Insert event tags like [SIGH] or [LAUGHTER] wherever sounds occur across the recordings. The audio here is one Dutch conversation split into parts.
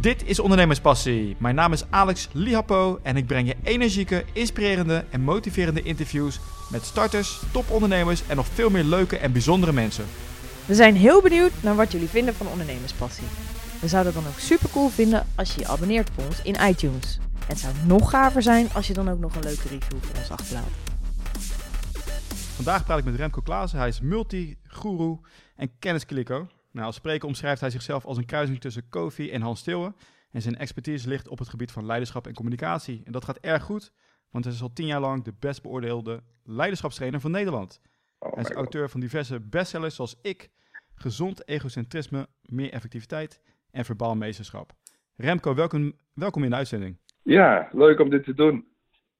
Dit is Ondernemerspassie. Mijn naam is Alex Lihapo en ik breng je energieke, inspirerende en motiverende interviews met starters, topondernemers en nog veel meer leuke en bijzondere mensen. We zijn heel benieuwd naar wat jullie vinden van Ondernemerspassie. We zouden het dan ook super cool vinden als je je abonneert op ons in iTunes. En het zou nog gaver zijn als je dan ook nog een leuke review voor ons achterlaat. Vandaag praat ik met Remco Klaassen. Hij is multi-guru en kenniskliko. Nou, als spreker omschrijft hij zichzelf als een kruising tussen Kofi en Hans Steeuwen. En zijn expertise ligt op het gebied van leiderschap en communicatie. En dat gaat erg goed, want hij is al tien jaar lang de best beoordeelde leiderschapstrainer van Nederland. Oh hij is auteur van diverse bestsellers zoals Ik, Gezond Egocentrisme, Meer Effectiviteit en Verbaal Meesterschap. Remco, welkom, welkom in de uitzending. Ja, leuk om dit te doen.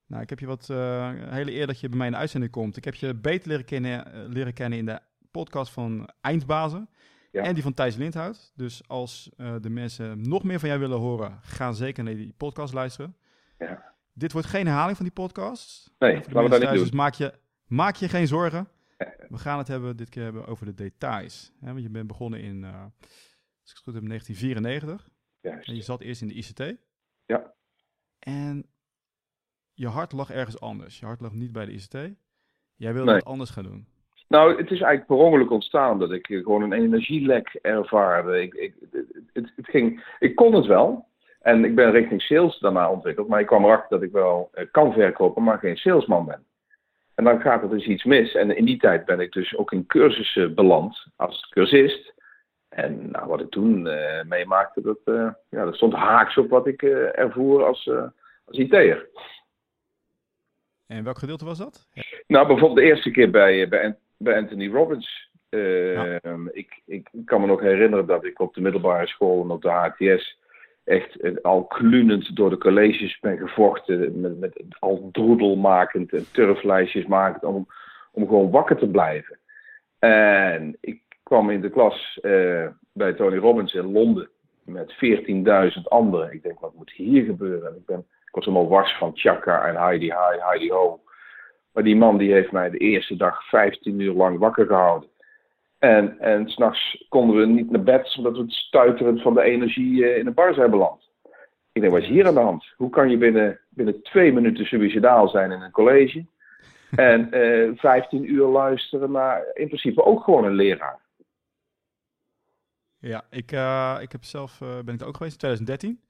Nou, ik heb je wat eh, hele eer dat je bij mij in de uitzending komt. Ik heb je beter leren kennen, eh, leren kennen in de podcast van Eindbazen Ja. en die van Thijs Lindhout. Dus als eh, de mensen nog meer van jou willen horen, ga zeker naar die podcast luisteren. Ja. Dit wordt geen herhaling van die podcast. Nee, laten we dat niet doen. Dus maak je, maak je geen zorgen. We gaan het hebben, dit keer hebben over de details. Hè, want je bent begonnen in, eh, als ik het goed heb, 1994. Juist. En je zat eerst in de ICT. Ja. En je hart lag ergens anders. Je hart lag niet bij de ICT. Jij wilde Nee. wat anders gaan doen. Nou, het is eigenlijk per ongeluk ontstaan dat ik gewoon een energielek ervaarde. Ik, ik, het, het ging, ik kon het wel. En ik ben richting sales daarna ontwikkeld. Maar ik kwam erachter dat ik wel eh, kan verkopen, maar geen salesman ben. En dan gaat er dus iets mis. En in die tijd ben ik dus ook in cursussen beland als cursist. En nou, wat ik toen eh, meemaakte, dat, eh, ja, dat stond haaks op wat ik eh, ervoer als, als IT'er. En welk gedeelte was dat? Nou, bijvoorbeeld de eerste keer bij, bij, bij Anthony Robbins. Eh, Ja. ik, ik kan me nog herinneren dat ik op de middelbare school en op de HTS echt eh, al klunend door de colleges ben gevochten. Met, met al droedelmakend en turflijstjes makend om, om gewoon wakker te blijven. En ik kwam in de klas eh, bij Tony Robbins in Londen met 14.000 anderen. Ik denk, wat moet hier gebeuren? En ik, ben, ik was helemaal wars van Chaka en Heidi Hi, Heidi Ho. Maar die man die heeft mij de eerste dag 15 uur lang wakker gehouden. En, en s'nachts konden we niet naar bed, omdat we het stuiterend van de energie eh, in de bar zijn beland. Ik denk, wat is hier aan de hand? Hoe kan je binnen, binnen twee minuten suicidaal zijn in een college? En eh 15 uur luisteren naar in principe ook gewoon een leraar. Ja, ik, eh, ik heb zelf, eh, ben ik ook geweest in 2013.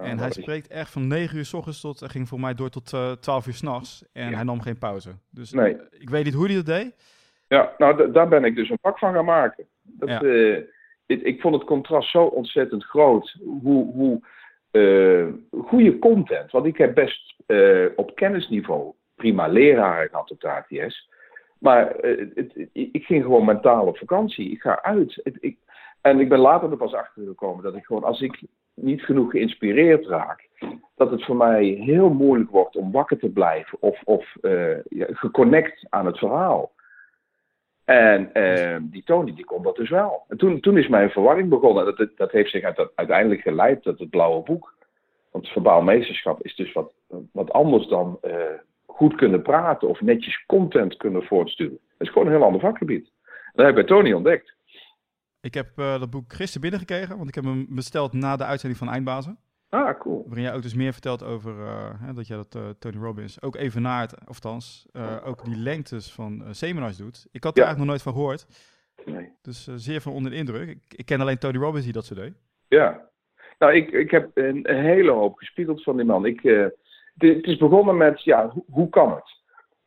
Ah, en hij spreekt echt van 9 uur s ochtends tot, hij ging voor mij door tot eh 12 uur s'nachts. En Ja. hij nam geen pauze. Dus Nee. eh, ik weet niet hoe hij dat deed. Ja, nou, da- daar ben ik dus een pak van gaan maken. Dat, Ja. eh, ik, ik vond het contrast zo ontzettend groot. Hoe, hoe goede content. Want ik heb best op kennisniveau prima leraren gehad op de ATS. Maar het- ik ging gewoon mentaal op vakantie. Ik ga uit. Het- ik, en ik ben later er pas achter gekomen dat ik gewoon, als ik niet genoeg geïnspireerd raak, dat het voor mij heel moeilijk wordt om wakker te blijven of, of eh, geconnect aan het verhaal. En eh, die Tony, die kon dat dus wel. En toen, toen is mijn verwarring begonnen. Dat, dat, heeft zich uit- uiteindelijk geleid tot het blauwe boek. Want verbaal meesterschap is dus wat, wat anders dan eh, goed kunnen praten of netjes content kunnen voortsturen. Dat is gewoon een heel ander vakgebied. Dat heb ik bij Tony ontdekt. Ik heb eh, dat boek gisteren binnengekregen, want ik heb hem besteld na de uitzending van Eindbazen. Ah, cool. Waarin jij ook dus meer vertelt over eh, hè, dat jij dat eh, Tony Robbins ook even na het, of althans, eh, ook die lengtes van seminars doet. Ik had er Ja. eigenlijk nog nooit van gehoord. Nee. Dus zeer van onder de indruk. Ik, ik ken alleen Tony Robbins die dat zo deed. Ja. Nou, ik, ik heb een, hele hoop gespiegeld van die man. Ik, het is begonnen met, ja, hoe, hoe kan het?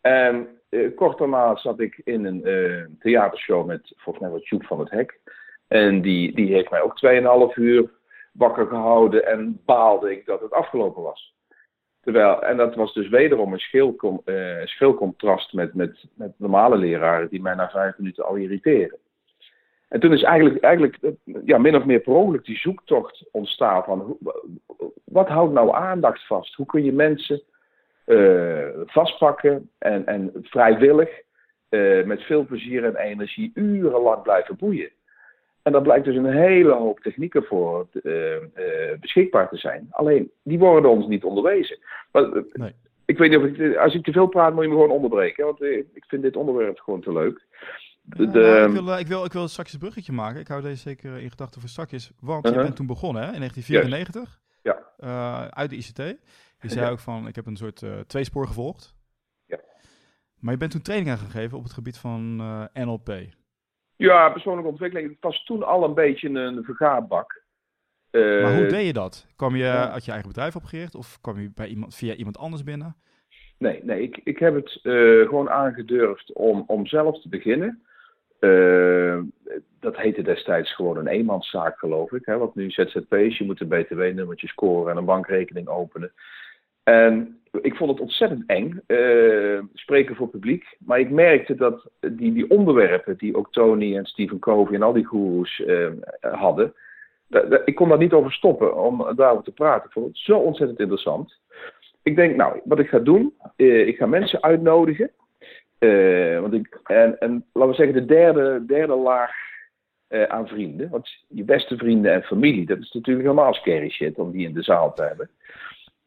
En eh, kort daarna zat ik in een theatershow met, volgens mij wat Joep van het Hek. En die, die heeft mij ook 2,5 uur wakker gehouden en baalde ik dat het afgelopen was. Terwijl, en dat was dus wederom een schilcom, eh, schilcontrast met, met, met normale leraren die mij na vijf minuten al irriteren. En toen is eigenlijk, eigenlijk eh, ja, min of meer per ongeluk die zoektocht ontstaan van wat houdt nou aandacht vast? Hoe kun je mensen eh, vastpakken en, en vrijwillig met veel plezier en energie urenlang blijven boeien? En daar blijkt dus een hele hoop technieken voor eh, eh, beschikbaar te zijn. Alleen, die worden ons niet onderwezen. Maar, eh, Nee. Ik weet niet of ik, als ik te veel praat, moet je me gewoon onderbreken. Want ik vind dit onderwerp gewoon te leuk. De, nou, ik, wil, ik, wil, ik wil straks een bruggetje maken. Ik hou deze zeker in gedachten voor straks. Want je Uh-huh. bent toen begonnen hè, in 1994 Ja. uit de ICT. Je zei Ja. ook van, ik heb een soort tweespoor gevolgd. Ja. Maar je bent toen training aan gegeven op het gebied van NLP. Ja, persoonlijke ontwikkeling. Het was toen al een beetje een vergaarbak. Eh, Maar hoe deed je dat? Kwam je, ja. had je eigen bedrijf opgericht of kwam je bij iemand, via iemand anders binnen? Nee, nee ik, ik heb het eh, gewoon aangedurfd om, om zelf te beginnen. Eh, dat heette destijds gewoon een eenmanszaak, geloof ik. Hè, wat nu ZZP is. Je moet een btw-nummertje scoren en een bankrekening openen. En ik vond het ontzettend eng, eh, spreken voor publiek. Maar ik merkte dat die, die onderwerpen die ook Tony en Stephen Covey en al die goeroes eh, hadden... ik kon daar niet over stoppen om daarover te praten. Ik vond het zo ontzettend interessant. Ik denk, nou, wat ik ga doen, eh, ik ga mensen uitnodigen. Want ik, en, en laten we zeggen, de derde, derde laag aan vrienden. Want je beste vrienden en familie, dat is natuurlijk helemaal scary shit om die in de zaal te hebben.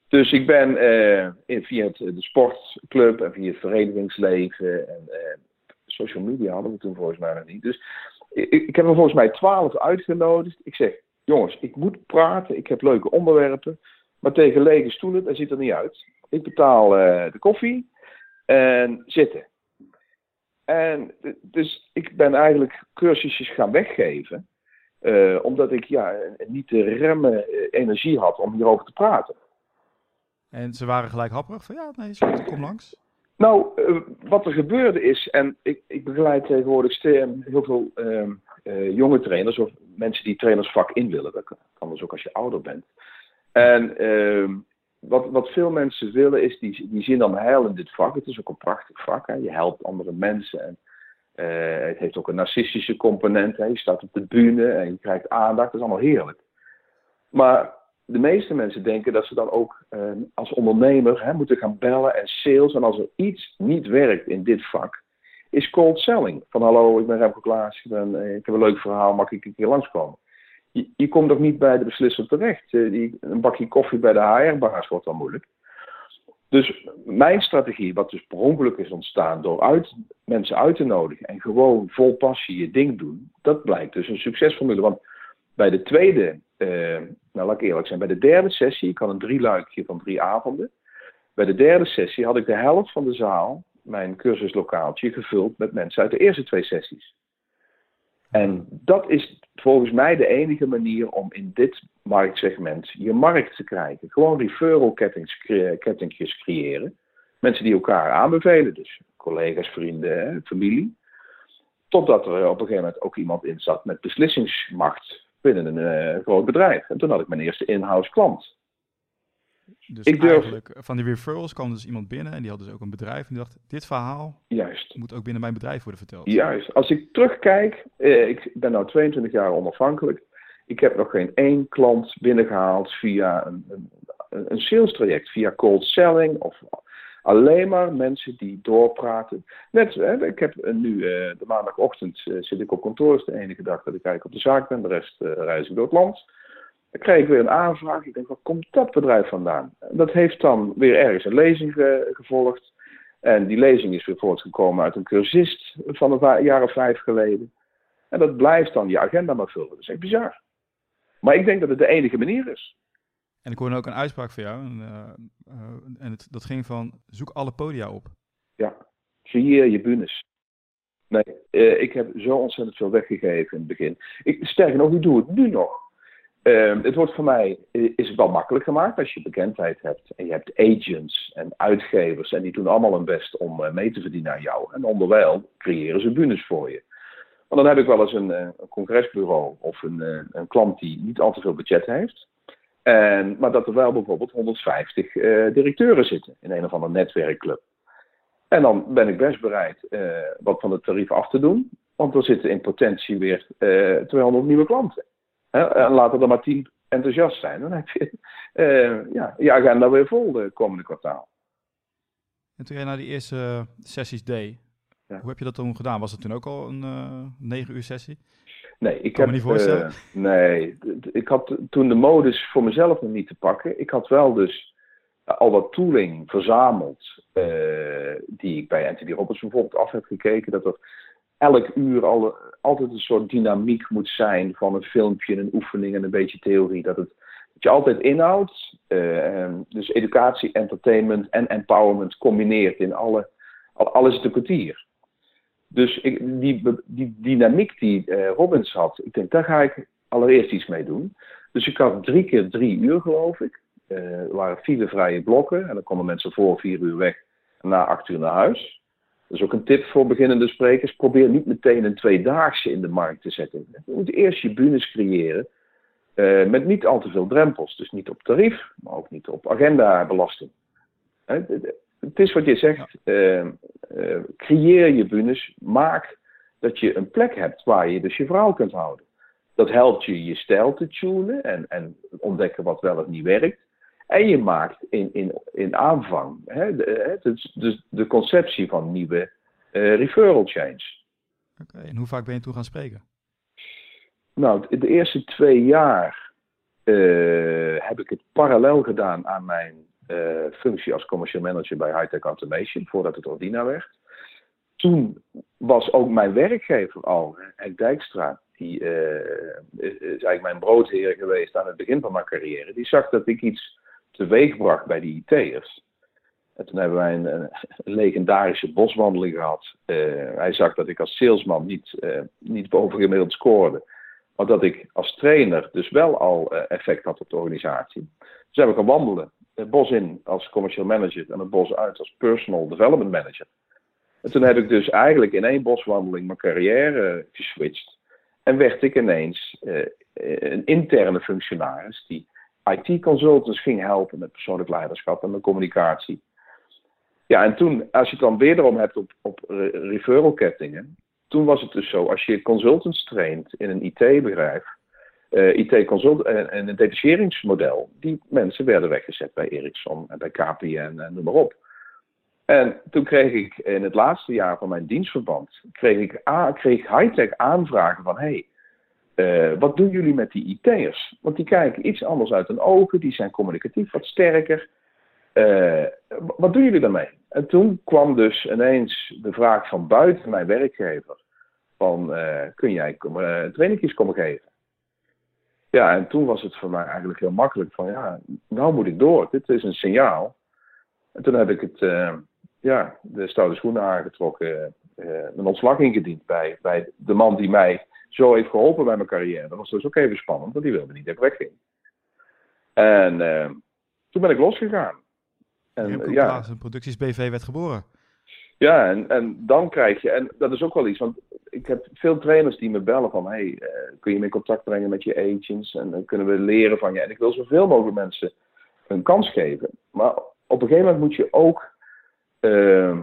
Dus ik ben eh, in, via het, de sportclub en via het verenigingsleven en eh, social media hadden we toen volgens mij nog niet. Dus ik, ik heb er volgens mij twaalf uitgenodigd. Ik zeg, jongens, ik moet praten, ik heb leuke onderwerpen. Maar tegen lege stoelen, dat ziet er niet uit. Ik betaal eh, de koffie en zitten. En dus ik ben eigenlijk cursusjes gaan weggeven. eh, omdat ik ja, niet de remmen eh, energie had om hierover te praten. En ze waren gelijk happerig van, ja, nee, is kom langs. Nou, eh, wat er gebeurde is, en ik, ik begeleid tegenwoordig heel veel ehm, eh, jonge trainers of mensen die trainersvak in willen. Dat kan kan dus ook als je ouder bent. En ehm, wat, wat veel mensen willen is, die, die zien dan heil in dit vak. Het is ook een prachtig vak. Hè? Je helpt andere mensen. En, eh, het heeft ook een narcistische component. Hè? Je staat op de bühne en je krijgt aandacht. Dat is allemaal heerlijk. Maar de meeste mensen denken dat ze dan ook eh, als ondernemer hè, moeten gaan bellen en sales. En als er iets niet werkt in dit vak, is cold selling. Van hallo, ik ben Remco Klaas, ik, eh, ik heb een leuk verhaal, mag ik een keer langskomen? Je, je komt ook niet bij de beslisser terecht. Eh, die, een bakje koffie bij de HR-baas wordt dan moeilijk. Dus mijn strategie, wat dus per ongeluk is ontstaan door uit, mensen uit te nodigen en gewoon vol passie je ding doen, dat blijkt dus een succesformule. Want bij de tweede, eh, nou laat ik eerlijk zijn, bij de derde sessie, ik had een drieluikje van drie avonden. Bij de derde sessie had ik de helft van de zaal, mijn cursuslokaaltje, gevuld met mensen uit de eerste twee sessies. En dat is volgens mij de enige manier om in dit marktsegment je markt te krijgen. Gewoon referral kettingjes creëren. Mensen die elkaar aanbevelen, dus collega's, vrienden, familie. Totdat er op een gegeven moment ook iemand in zat met beslissingsmacht binnen een eh, groot bedrijf. En toen had ik mijn eerste in-house klant. Dus Ik durf- eigenlijk, van die referrals kwam dus iemand binnen en die had dus ook een bedrijf. En die dacht, dit verhaal Juist. moet ook binnen mijn bedrijf worden verteld. Juist. Als ik terugkijk, eh, ik ben nu 22 jaar onafhankelijk. Ik heb nog geen één klant binnengehaald via een, een, een sales traject, via cold selling of alleen maar mensen die doorpraten. Net, hè, ik heb nu eh, de maandagochtend eh, zit ik op kantoor, is de enige dag dat ik eigenlijk op de zaak ben, de rest eh, reis ik door het land. Dan krijg ik weer een aanvraag. Ik denk, waar komt dat bedrijf vandaan? Dat heeft dan weer ergens een lezing ge- gevolgd. En die lezing is weer voortgekomen uit een cursist van een jaar of vijf geleden. En dat blijft dan je agenda maar vullen. Dat is echt bizar. Maar ik denk dat het de enige manier is. En ik hoorde ook een uitspraak van jou. En, eh, eh, en het, dat ging van, zoek alle podia op. Ja, creëer je bühnes. Nee, eh, ik heb zo ontzettend veel weggegeven in het begin. Ik, sterker nog, ik doe het nu nog. Ehm, het wordt voor mij is het wel makkelijk gemaakt als je bekendheid hebt. En je hebt agents en uitgevers. En die doen allemaal hun best om mee te verdienen aan jou. En onderwijl creëren ze bühnes voor je. Want dan heb ik wel eens een, congresbureau of een, een klant die niet al te veel budget heeft. En, maar dat er wel bijvoorbeeld 150 eh, directeuren zitten in een of andere netwerkclub. En dan ben ik best bereid eh, wat van het tarief af te doen. Want er zitten in potentie weer eh 200 nieuwe klanten. Hè? En laten er maar 10 enthousiast zijn. Dan heb je ja, je agenda weer vol de komende kwartaal. En toen jij naar die eerste sessies deed, Ja. hoe heb je dat toen gedaan? Was het toen ook al een negen uur sessie? Nee, ik Kan heb, me niet voorstellen. eh, nee, ik had toen de modus voor mezelf nog niet te pakken. Ik had wel dus al wat tooling verzameld, eh, die ik bij Anthony Roberts bijvoorbeeld af heb gekeken. Dat er elk uur al, altijd een soort dynamiek moet zijn van een filmpje, een oefening en een beetje theorie. Dat, het, dat je altijd inhoud, uh, dus educatie, entertainment en empowerment combineert in alle, alles een kwartier. Dus ik, die, die dynamiek die uh, Robbins had, ik denk, daar ga ik allereerst iets mee doen. Dus ik had drie keer drie uur, geloof ik. Uh, er waren filevrije blokken en dan konden mensen voor vier uur weg en na acht uur naar huis. Dat is ook een tip voor beginnende sprekers. Probeer niet meteen een tweedaagse in de markt te zetten. Je moet eerst je bunes creëren. Uh, met niet al te veel drempels. Dus niet op tarief, maar ook niet op agendabelasting. Het is wat je zegt. Uh, uh, creëer je bunes. Maak dat je een plek hebt waar je dus je verhaal kunt houden. Dat helpt je je stijl te tunen en, en ontdekken wat wel of niet werkt. En je maakt in, in, in aanvang hè, de, de, de, de conceptie van nieuwe uh, referral chains. Oké, en hoe vaak ben je toen gaan spreken? Nou, de eerste twee jaar uh, heb ik het parallel gedaan aan mijn functie als commercial manager bij Hightech Automation, voordat het Ordina werd. Toen was ook mijn werkgever al, Henk Dijkstra, die is eigenlijk mijn broodheer geweest aan het begin van mijn carrière. Die zag dat ik iets teweegbracht bij die IT'ers. En toen hebben wij een, legendarische boswandeling gehad. Uh, hij zag dat ik als salesman niet, uh, niet bovengemiddeld scoorde. Maar dat ik als trainer dus wel al effect had op de organisatie. Dus hebben we gaan wandelen. Het bos in als commercial manager en het bos uit als personal development manager. En toen heb ik dus eigenlijk in één boswandeling mijn carrière geswitcht. En werd ik ineens een interne functionaris die IT-consultants ging helpen met persoonlijk leiderschap en met communicatie. Ja, en toen, als je het dan weer erom hebt op, op referral-kettingen, toen was het dus zo, als je consultants traint in een IT-bedrijf, eh, IT-consult en, en, een detacheringsmodel, die mensen werden weggezet bij Ericsson en bij KPN en noem maar op. En toen kreeg ik in het laatste jaar van mijn dienstverband, kreeg ik, kreeg high-tech aanvragen van, hey, uh, wat doen jullie met die IT'ers? Want die kijken iets anders uit hun ogen, die zijn communicatief wat sterker. Uh, wat doen jullie daarmee? En toen kwam dus ineens de vraag van buiten mijn werkgever: van kun jij trainingjes komen geven? Ja, en toen was het voor mij eigenlijk heel makkelijk van ja, nou moet ik door. Dit is een signaal. En toen heb ik het, ja, de stoute schoenen aangetrokken, een ontslag ingediend bij, bij de man die mij zo heeft geholpen bij mijn carrière. Dat was dus ook even spannend, want die wilde niet dat ik wegging. En uh, toen ben ik losgegaan. En ja, een producties BV werd geboren. Ja, en, en dan krijg je, en dat is ook wel iets, want ik heb veel trainers die me bellen van, hey, uh, kun je me in contact brengen met je agents en dan kunnen we leren van je. En ik wil zoveel mogelijk mensen een kans geven. Maar op een gegeven moment moet je ook uh,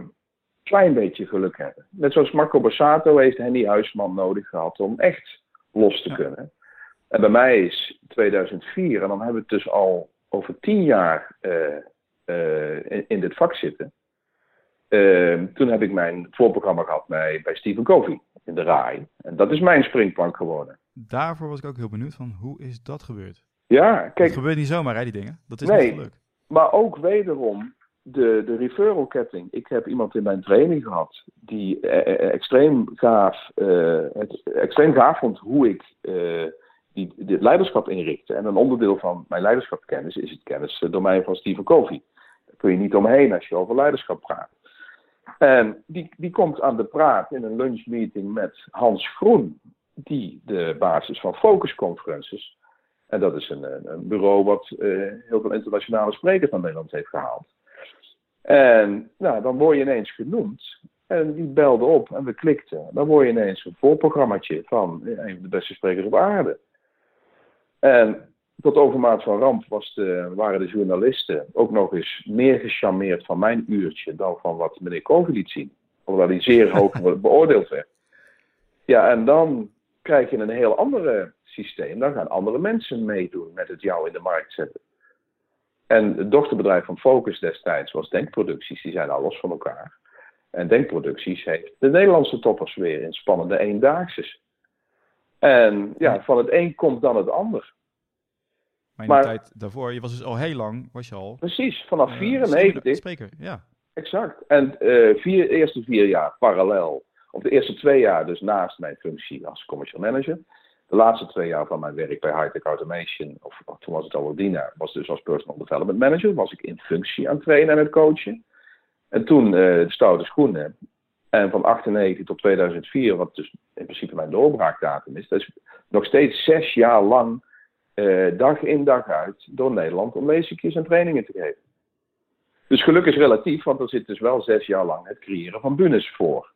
klein beetje geluk hebben. Net zoals Marco Borsato heeft Henny Huisman nodig gehad om echt los te kunnen. En bij mij is 2004, en dan hebben we het dus al over tien jaar uh, uh, in, in, dit vak zitten. Uh, toen heb ik mijn voorprogramma gehad bij, bij Stephen Covey in de RAI. En dat is mijn springplank geworden. Daarvoor was ik ook heel benieuwd van hoe is dat gebeurd? Ja, kijk. Het gebeurt niet zomaar, hè, die dingen. Dat is nee, niet. Maar ook wederom de, de referral ketting. Ik heb iemand in mijn training gehad die eh, eh extreem, gaaf, het extreem gaaf vond hoe ik uh, die, dit leiderschap inrichtte. En een onderdeel van mijn leiderschapkennis is het kennisdomein van Stephen Covey. Daar kun je niet omheen als je over leiderschap praat. En die, die komt aan de praat in een lunchmeeting met Hans Groen, die de basis van focusconferences. En dat is een, een bureau wat heel veel internationale sprekers naar Nederland heeft gehaald. En nou, dan word je ineens genoemd. En die belde op en we klikten. Dan word je ineens een voorprogrammaatje van een van de beste sprekers op aarde. En tot overmaat van ramp was de, waren de journalisten ook nog eens meer gecharmeerd van mijn uurtje dan van wat meneer Koven liet zien. Hoewel hij zeer [LAUGHS] hoog beoordeeld werd. Ja, en dan krijg je een heel ander systeem. Dan gaan andere mensen meedoen met het jou in de markt zetten. En het dochterbedrijf van Focus destijds was Denkproducties, die zijn al los van elkaar. En Denkproducties heeft de Nederlandse toppers weer in spannende eendaagses. En ja, van het een komt dan het ander. Maar in de tijd daarvoor, je was dus al heel lang, was je al... Precies, vanaf uh, 94. Spreker, ja. Exact. En uh, vier, eerste vier jaar parallel of de eerste twee jaar dus naast mijn functie als commercial manager. De laatste twee jaar van mijn werk bij Hightech Automation, of, of toen was het al Dina, was dus als personal development manager, was ik in functie aan het trainen en het coachen. En toen uh, de stoute schoenen. En van 98 tot 2004, wat dus in principe mijn doorbraakdatum is, dat is nog steeds zes jaar lang, uh, dag in dag uit, door Nederland om lezingjes en trainingen te geven. Dus geluk is relatief, want er zit dus wel zes jaar lang het creëren van bunnes voor.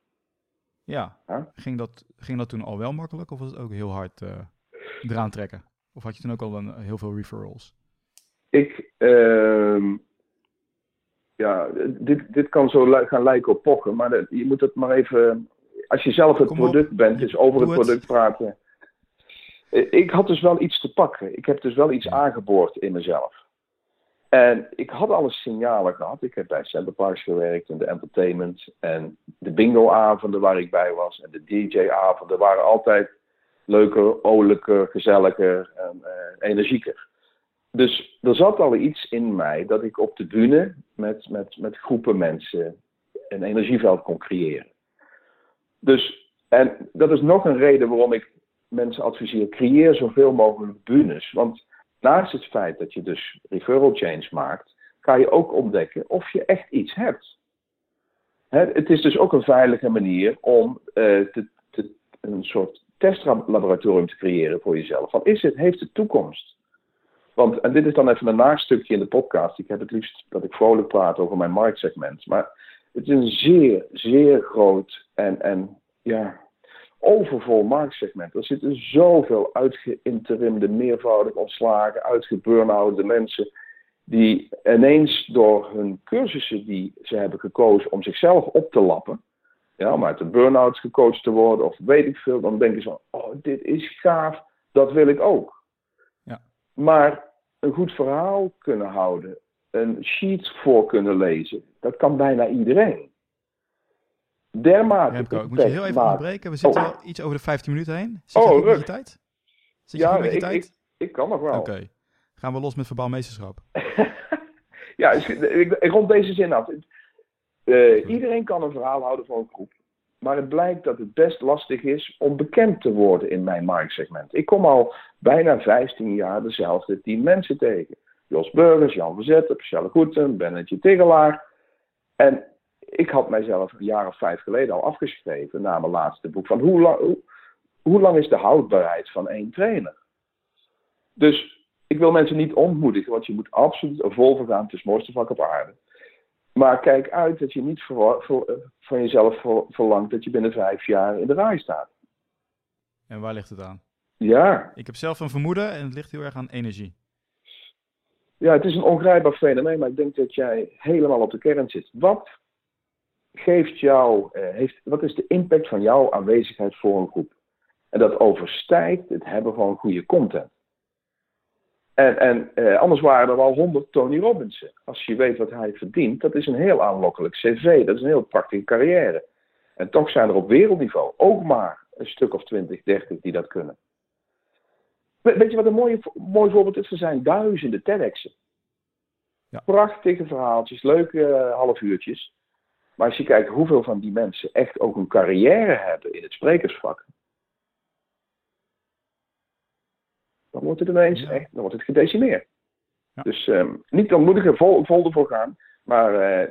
Ja, ging, dat, ging dat toen al wel makkelijk of was het ook heel hard uh, eraan trekken? Of had je toen ook al een, heel veel referrals? Ik, uh, ja, dit, dit kan zo gaan lijken op pochen, maar je moet het maar even, als je zelf het product bent, dus over het product praten. Ik had dus wel iets te pakken. Ik heb dus wel iets aangeboord in mezelf. En ik had alle signalen gehad. Ik heb bij Centerparks gewerkt en de entertainment en de bingo-avonden waar ik bij was en de DJ-avonden waren altijd leuker, olijker, gezelliger en uh, energieker. Dus er zat al iets in mij dat ik op de bühne met, met, met groepen mensen een energieveld kon creëren. Dus, en dat is nog een reden waarom ik mensen adviseer: creëer zoveel mogelijk bühnes. Want naast het feit dat je dus referral chains maakt, kan je ook ontdekken of je echt iets hebt. het is dus ook een veilige manier om uh, te, een soort testlaboratorium te creëren voor jezelf. Van is het, heeft het toekomst? Want, en dit is dan even een naarstukje in de podcast. Ik heb het liefst dat ik vrolijk praat over mijn marktsegment. Maar het is een zeer, zeer groot en, en ja, overvol marktsegment. Er zitten zoveel uitgeïnterimde, meervoudig ontslagen, uitgeburn mensen. die ineens door hun cursussen die ze hebben gekozen om zichzelf op te lappen. Ja, om uit de burn-outs gecoacht te worden of weet ik veel. Dan denken ze van, oh dit is gaaf, dat wil ik ook. Ja. Maar een goed verhaal kunnen houden, een sheet voor kunnen lezen, dat kan bijna iedereen dermate. Remco, ik moet je heel even onderbreken. We zitten oh. iets over de 15 minuten heen. Zit je oh, met je tijd? Zit je ja, met je ik, tijd? Ik, ik, kan nog wel. Oké. Gaan we los met verbaal meesterschap. [LAUGHS] ja, ik, ik, rond deze zin af. Uh, iedereen kan een verhaal houden voor een groep. Maar het blijkt dat het best lastig is om bekend te worden in mijn marktsegment. Ik kom al bijna 15 jaar dezelfde 10 mensen tegen. Jos Burgers, Jan Verzette, Michelle Goeten, Bennetje Tegelaar. En ik had mijzelf een jaar of vijf geleden al afgeschreven na mijn laatste boek. Van hoe lang, hoe, hoe lang is de houdbaarheid van één trainer? Dus ik wil mensen niet ontmoedigen, want je moet absoluut vol voor gaan. Het is het mooiste vak op aarde. Maar kijk uit dat je niet voor, voor, van jezelf verlangt dat je binnen vijf jaar in de rij staat. En waar ligt het aan? Ja. Ik heb zelf een vermoeden en het ligt heel erg aan energie. Ja, het is een ongrijpbaar fenomeen, maar ik denk dat jij helemaal op de kern zit. Wat geeft jou, uh, heeft, wat is de impact van jouw aanwezigheid voor een groep? En dat overstijgt het hebben van goede content. En, en uh, anders waren er wel honderd Tony Robbinsen. Als je weet wat hij verdient, dat is een heel aanlokkelijk cv. Dat is een heel prachtige carrière. En toch zijn er op wereldniveau ook maar een stuk of 20, 30 die dat kunnen. weet je wat een mooi, mooi voorbeeld is? Er zijn duizenden TEDx'en. Ja. Prachtige verhaaltjes, leuke uh, half uurtjes. Maar als je kijkt hoeveel van die mensen echt ook een carrière hebben in het sprekersvak. Dan wordt het ineens echt, dan wordt het gedecimeerd. Ja. Dus um, niet ontmoedigen, vol, vol ervoor gaan. Maar uh,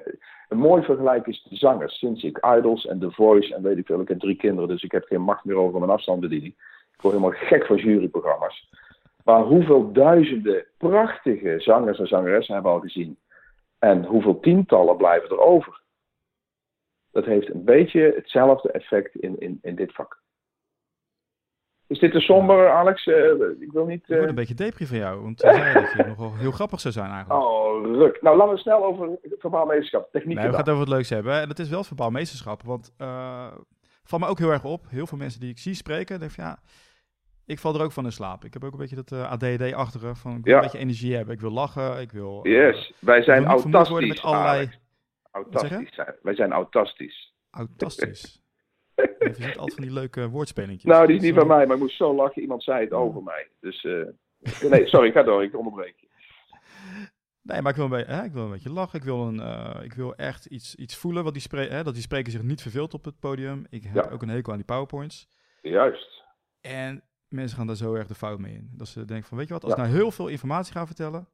een mooi vergelijk is de zangers. Sinds ik Idols en The Voice en weet ik veel, ik heb drie kinderen, dus ik heb geen macht meer over mijn afstandsbediening. Ik word helemaal gek van juryprogramma's. Maar hoeveel duizenden prachtige zangers en zangeressen hebben we al gezien. En hoeveel tientallen blijven er over dat heeft een beetje hetzelfde effect in, in, in dit vak. Is dit te somber, Alex? Uh, ik wil niet. Uh... Ik word een beetje depri van jou, want je zei dat je [LAUGHS] nogal heel grappig zou zijn eigenlijk. Oh, ruk. Nou, laten we snel over verbaalmeesterschap, techniek. Nee, we gaan het over het leuks hebben. En dat is wel het verbaalmeesterschap, want uh, valt me ook heel erg op. Heel veel mensen die ik zie spreken, denk van ja, ik val er ook van in slaap. Ik heb ook een beetje dat uh, ADD-achtige van ik wil een beetje energie hebben. Ik wil lachen, ik wil... Yes, wij zijn autistisch, worden met allerlei... Alex autistisch zijn. Wij zijn autistisch. Autistisch. [LAUGHS] Je ziet altijd van die leuke woordspelingetjes. Nou, die is niet van mij, maar ik moest zo lachen. Iemand zei het over mij. Dus, uh, nee, sorry, ga door. Ik onderbreek je. Nee, maar ik wil een beetje, hè, ik wil een beetje lachen. Ik wil, een, eh, ik wil echt iets, iets voelen wat die hè, dat die spreker zich niet verveelt op het podium. Ik heb Ja. ook een hekel aan die powerpoints. Juist. En mensen gaan daar zo erg de fout mee in. Dat ze denken van, weet je wat, als Ja. ik nou heel veel informatie ga vertellen...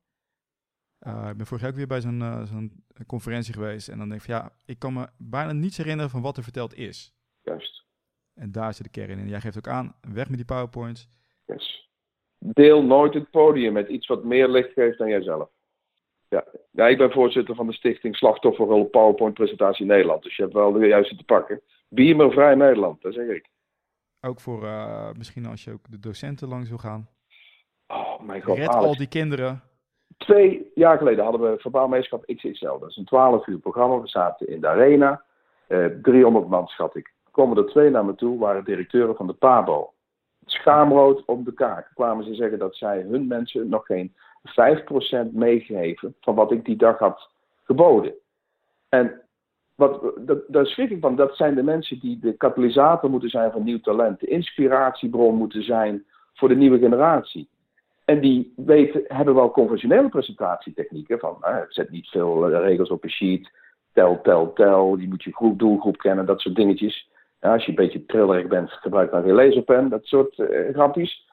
eh, ik ben vorig jaar ook weer bij zo'n eh, zo'n conferentie geweest. En dan denk ik van, ja, ik kan me bijna niets herinneren van wat er verteld is. Juist. En daar zit de kern in. En jij geeft ook aan, weg met die powerpoints. Yes. Deel nooit het podium met iets wat meer licht geeft dan jijzelf. Ja. ja, ik ben voorzitter van de stichting Slachtofferrol PowerPoint Presentatie Nederland. Dus je hebt wel de juiste te pakken. Biermervrij Nederland, dat zeg ik. Ook voor eh, misschien als je ook de docenten langs wil gaan. Oh mijn god, Red Alex. al die kinderen. Twee jaar geleden hadden we Verbaal Meeschap XXL. Dat is een 12 uur programma. We zaten in de arena. Eh 300 man schat ik. Komen er twee naar me toe, waren directeuren van de PABO. Schaamrood op de kaak kwamen ze zeggen dat zij hun mensen nog geen 5% meegeven van wat ik die dag had geboden. En wat, dat, daar schrik ik van. Dat zijn de mensen die de katalysator moeten zijn van nieuw talent. De inspiratiebron moeten zijn voor de nieuwe generatie. En die weten, hebben wel conventionele presentatietechnieken. Van zet niet veel eh, regels op een sheet. Tel, tel, tel. Je moet je groep, doelgroep kennen. Dat soort dingetjes. Ja, als je een beetje trillerig bent, gebruik dan geen laserpen. Dat soort eh, grapjes.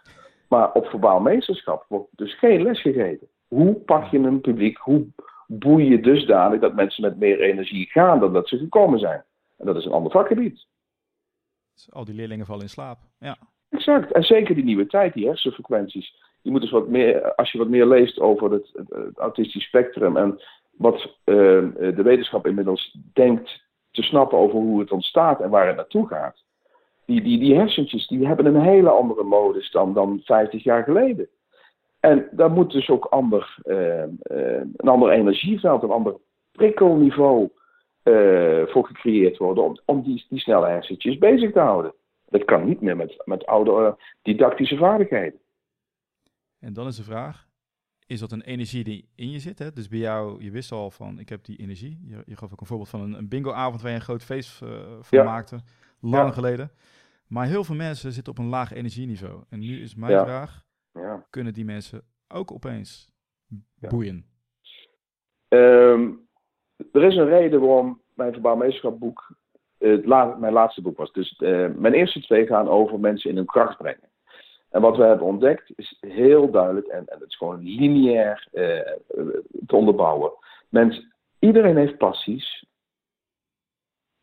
Maar op verbaal meesterschap wordt dus geen les gegeven. Hoe pak je een publiek? Hoe boei je dusdanig dat mensen met meer energie gaan dan dat ze gekomen zijn? En dat is een ander vakgebied. Dus al die leerlingen vallen in slaap. Ja. Exact. En zeker die nieuwe tijd, die hersenfrequenties. Je moet dus wat meer, als je wat meer leest over het, autistisch spectrum en wat eh, de wetenschap inmiddels denkt te snappen over hoe het ontstaat en waar het naartoe gaat. Die, die, die hersentjes die hebben een hele andere modus dan, dan 50 jaar geleden. En daar moet dus ook ander, eh, eh, een ander energieveld, een ander prikkelniveau eh, voor gecreëerd worden om, om die, die snelle hersentjes bezig te houden. Dat kan niet meer met, met oude eh, didactische vaardigheden. En dan is de vraag, is dat een energie die in je zit? Hè? Dus bij jou, je wist al van, ik heb die energie. Je, je gaf ook een voorbeeld van een, een bingoavond waar je een groot feest eh, van Ja. maakte, lang Ja. geleden. Maar heel veel mensen zitten op een laag energieniveau. En nu is mijn Ja. vraag, kunnen die mensen ook opeens boeien? Ehm, er is een reden waarom mijn verbaal meesterschapboek het la- mijn laatste boek was. Dus eh, mijn eerste twee gaan over mensen in hun kracht brengen. En wat we hebben ontdekt is heel duidelijk, en, en het is gewoon lineair eh, te onderbouwen. Mens, iedereen heeft passies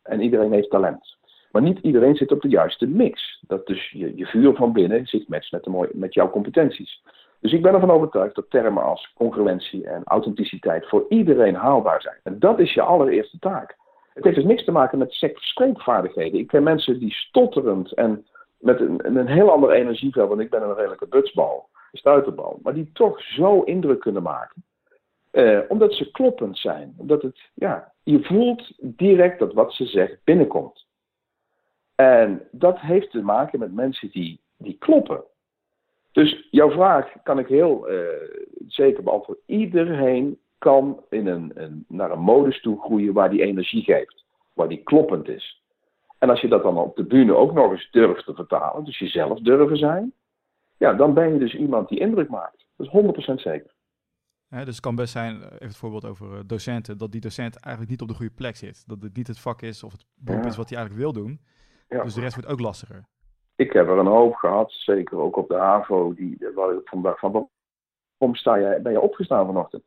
en iedereen heeft talent. Maar niet iedereen zit op de juiste mix. Dat dus je, je vuur van binnen zich matcht met, met jouw competenties. Dus ik ben ervan overtuigd dat termen als congruentie en authenticiteit voor iedereen haalbaar zijn. En dat is je allereerste taak. Het heeft dus niks te maken met spreekvaardigheden. Ik ken mensen die stotterend en met een, een heel ander energieveld, want ik ben een redelijke butsbal, een stuiterbal, maar die toch zo indruk kunnen maken. Eh, omdat ze kloppend zijn. Omdat het, ja, je voelt direct dat wat ze zegt binnenkomt. En dat heeft te maken met mensen die, die kloppen. Dus jouw vraag kan ik heel eh, zeker beantwoorden. Iedereen kan in een, een, naar een modus toe groeien waar die energie geeft. Waar die kloppend is. En als je dat dan op de bühne ook nog eens durft te vertalen, dus jezelf durven zijn, ja, dan ben je dus iemand die indruk maakt. Dat is 100% zeker. Dus het kan best zijn, eh, even het voorbeeld over eh, docenten, dat die docent eigenlijk niet op de goede plek zit. Dat het niet het vak is of het beroep Ja. is wat hij eigenlijk wil doen. Ja. Dus de rest wordt ook lastiger. Ik heb er een hoop gehad, zeker ook op de HAVO, die, waar ik vandaag van, waarom sta jij, ben je opgestaan vanochtend?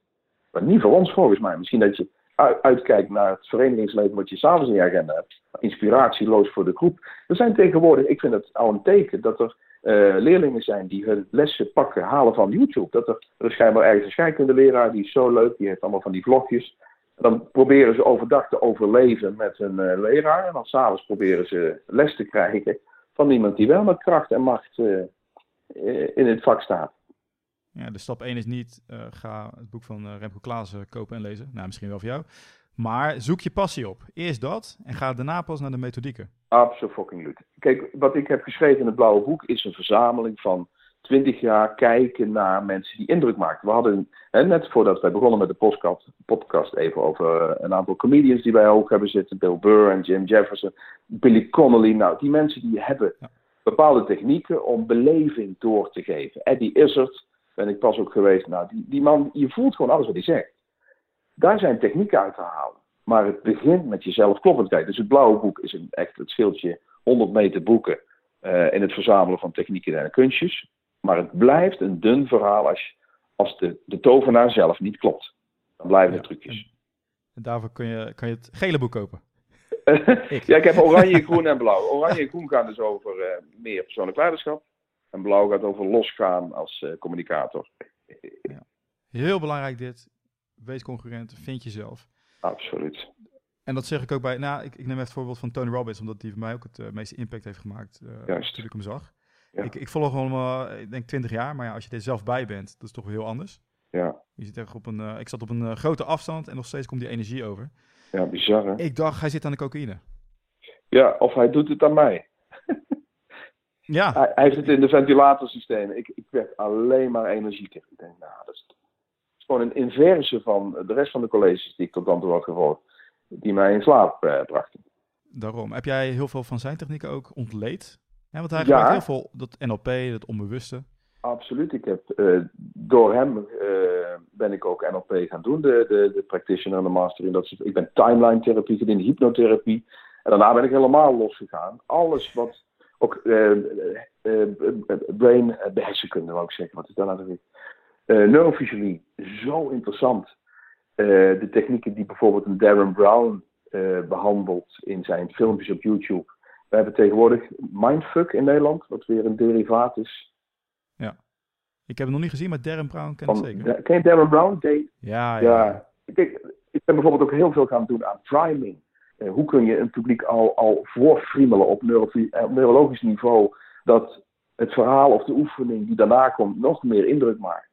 Maar niet voor ons volgens mij. Misschien dat je uitkijkt naar het verenigingsleven wat je s'avonds in je agenda hebt. Inspiratieloos voor de groep. Er zijn tegenwoordig, ik vind het al een teken, dat er eh, leerlingen zijn die hun lessen pakken, halen van YouTube. Dat er, er is schijnbaar ergens een scheikundeleraar, die is zo leuk, die heeft allemaal van die vlogjes. Dan proberen ze overdag te overleven met hun eh, leraar. En dan s'avonds proberen ze les te krijgen van iemand die wel met kracht en macht eh, in het vak staat. Ja, de stap 1 is niet, eh, ga het boek van eh, Remco Klaassen kopen en lezen. Nou, misschien wel voor jou. Maar zoek je passie op. Eerst dat en ga daarna pas naar de methodieken. Absoluut. Kijk, wat ik heb geschreven in het Blauwe Boek is een verzameling van 20 jaar kijken naar mensen die indruk maken. We hadden, hè, net voordat wij begonnen met de podcast, podcast even over eh, een aantal comedians die wij ook hebben zitten. Bill Burr en Jim Jefferson, Billy Connolly. Nou, die mensen die hebben bepaalde technieken om beleving door te geven. Eddie Izzard ben ik pas ook geweest. Nou, die, die man, je voelt gewoon alles wat hij zegt. Daar zijn technieken uit te halen. Maar het begint met jezelf kloppend kijken. Dus het blauwe boek is een, echt het schildje 100 meter boeken uh, in het verzamelen van technieken en kunstjes. Maar het blijft een dun verhaal als, als de, de tovenaar zelf niet klopt. Dan blijven het trucjes. En daarvoor kun je, kan je het gele boek kopen. [LAUGHS] ja, ik heb oranje, groen en blauw. Oranje en groen gaan dus over uh, meer persoonlijk leiderschap. En blauw gaat over losgaan als uh, communicator. ja. Heel belangrijk dit. Wees concurrent, vind jezelf. Absoluut. En dat zeg ik ook bij, nou, ik, ik neem even het voorbeeld van Tony Robbins, omdat die voor mij ook het uh, meeste impact heeft gemaakt uh, Juist. toen ik hem zag. Ja. Ik, ik volg hem al, ik denk 20 jaar, maar ja, als je er zelf bij bent, dat is toch wel heel anders. Ja, Je zit echt op een, ik zat op een grote afstand en nog steeds komt die energie over. ja bizar hè? Ik dacht, hij zit aan de cocaïne. Ja, of hij doet het aan mij. Ja, Hij, hij heeft het in de ventilatorsystemen. Ik, ik werd alleen maar energieker. Ik denk, nou, dat is, dat is gewoon een inverse van de rest van de colleges die ik tot dan toe had gevolgd. Die mij in slaap uh, brachten. daarom. Heb jij heel veel van zijn technieken ook ontleed? Ja, want hij Ja. gebruikt heel veel dat NLP, dat onbewuste. Absoluut. Ik heb, eh, door hem eh, ben ik ook NLP gaan doen, de, de, de practitioner en de master in dat soort. Ik ben timeline therapie gedaan, hypnotherapie. En daarna ben ik helemaal losgegaan. Alles wat ook eh, eh, brain hersenkunde, wou ik zeggen. Wat is dat nou weer? Neurofysiologie, zo interessant. De technieken die bijvoorbeeld een Darren Brown eh, behandelt in zijn filmpjes op YouTube. We hebben tegenwoordig Mindfuck in Nederland, wat weer een derivaat is Ik heb hem nog niet gezien, maar Darren Brown ken ik zeker. Ken je Darren Brown? Ja, ja. Ja. Kijk, ik ben bijvoorbeeld ook heel veel gaan doen aan priming. Eh, hoe kun je een publiek al, al voorfriemelen eh, op neurologisch niveau, dat het verhaal of de oefening die daarna komt nog meer indruk maakt.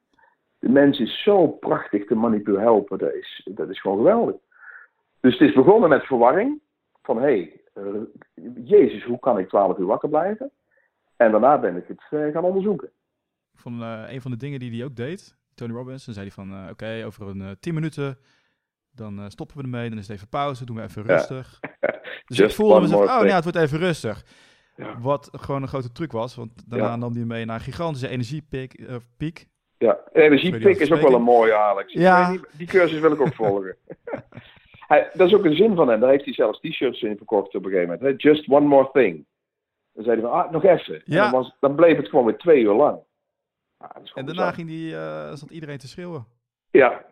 De mens is zo prachtig te manipuleren helpen, dat is, dat is gewoon geweldig. Dus het is begonnen met verwarring, van hé, hey, eh, jezus, hoe kan ik 12 uur wakker blijven? En daarna ben ik het gaan onderzoeken. Van een van de dingen die hij ook deed, Tony Robbins, dan zei hij van, oké, over een eh 10 minuten, dan eh, stoppen we ermee, dan is het even pauze, doen we even Ja. rustig. [LAUGHS] Dus Just ik voelde mezelf, oh ja, het wordt even rustig. Ja. Wat gewoon een grote truc was, want daarna Ja. nam hij mee naar een gigantische energiepiek. eh, piek. Ja, energiepik is ook wel een mooie, Alex. Ja. niet, die cursus wil ik ook volgen. [LAUGHS] hij, dat is ook een zin van hem. Daar heeft hij zelfs t-shirts in verkocht op een gegeven moment. Just one more thing. Dan zei hij van, ah, nog even. En Ja. Dan, was, dan bleef het gewoon weer twee uur lang. Is En daarna bizar. ging die, eh, zat iedereen te schreeuwen. Ja,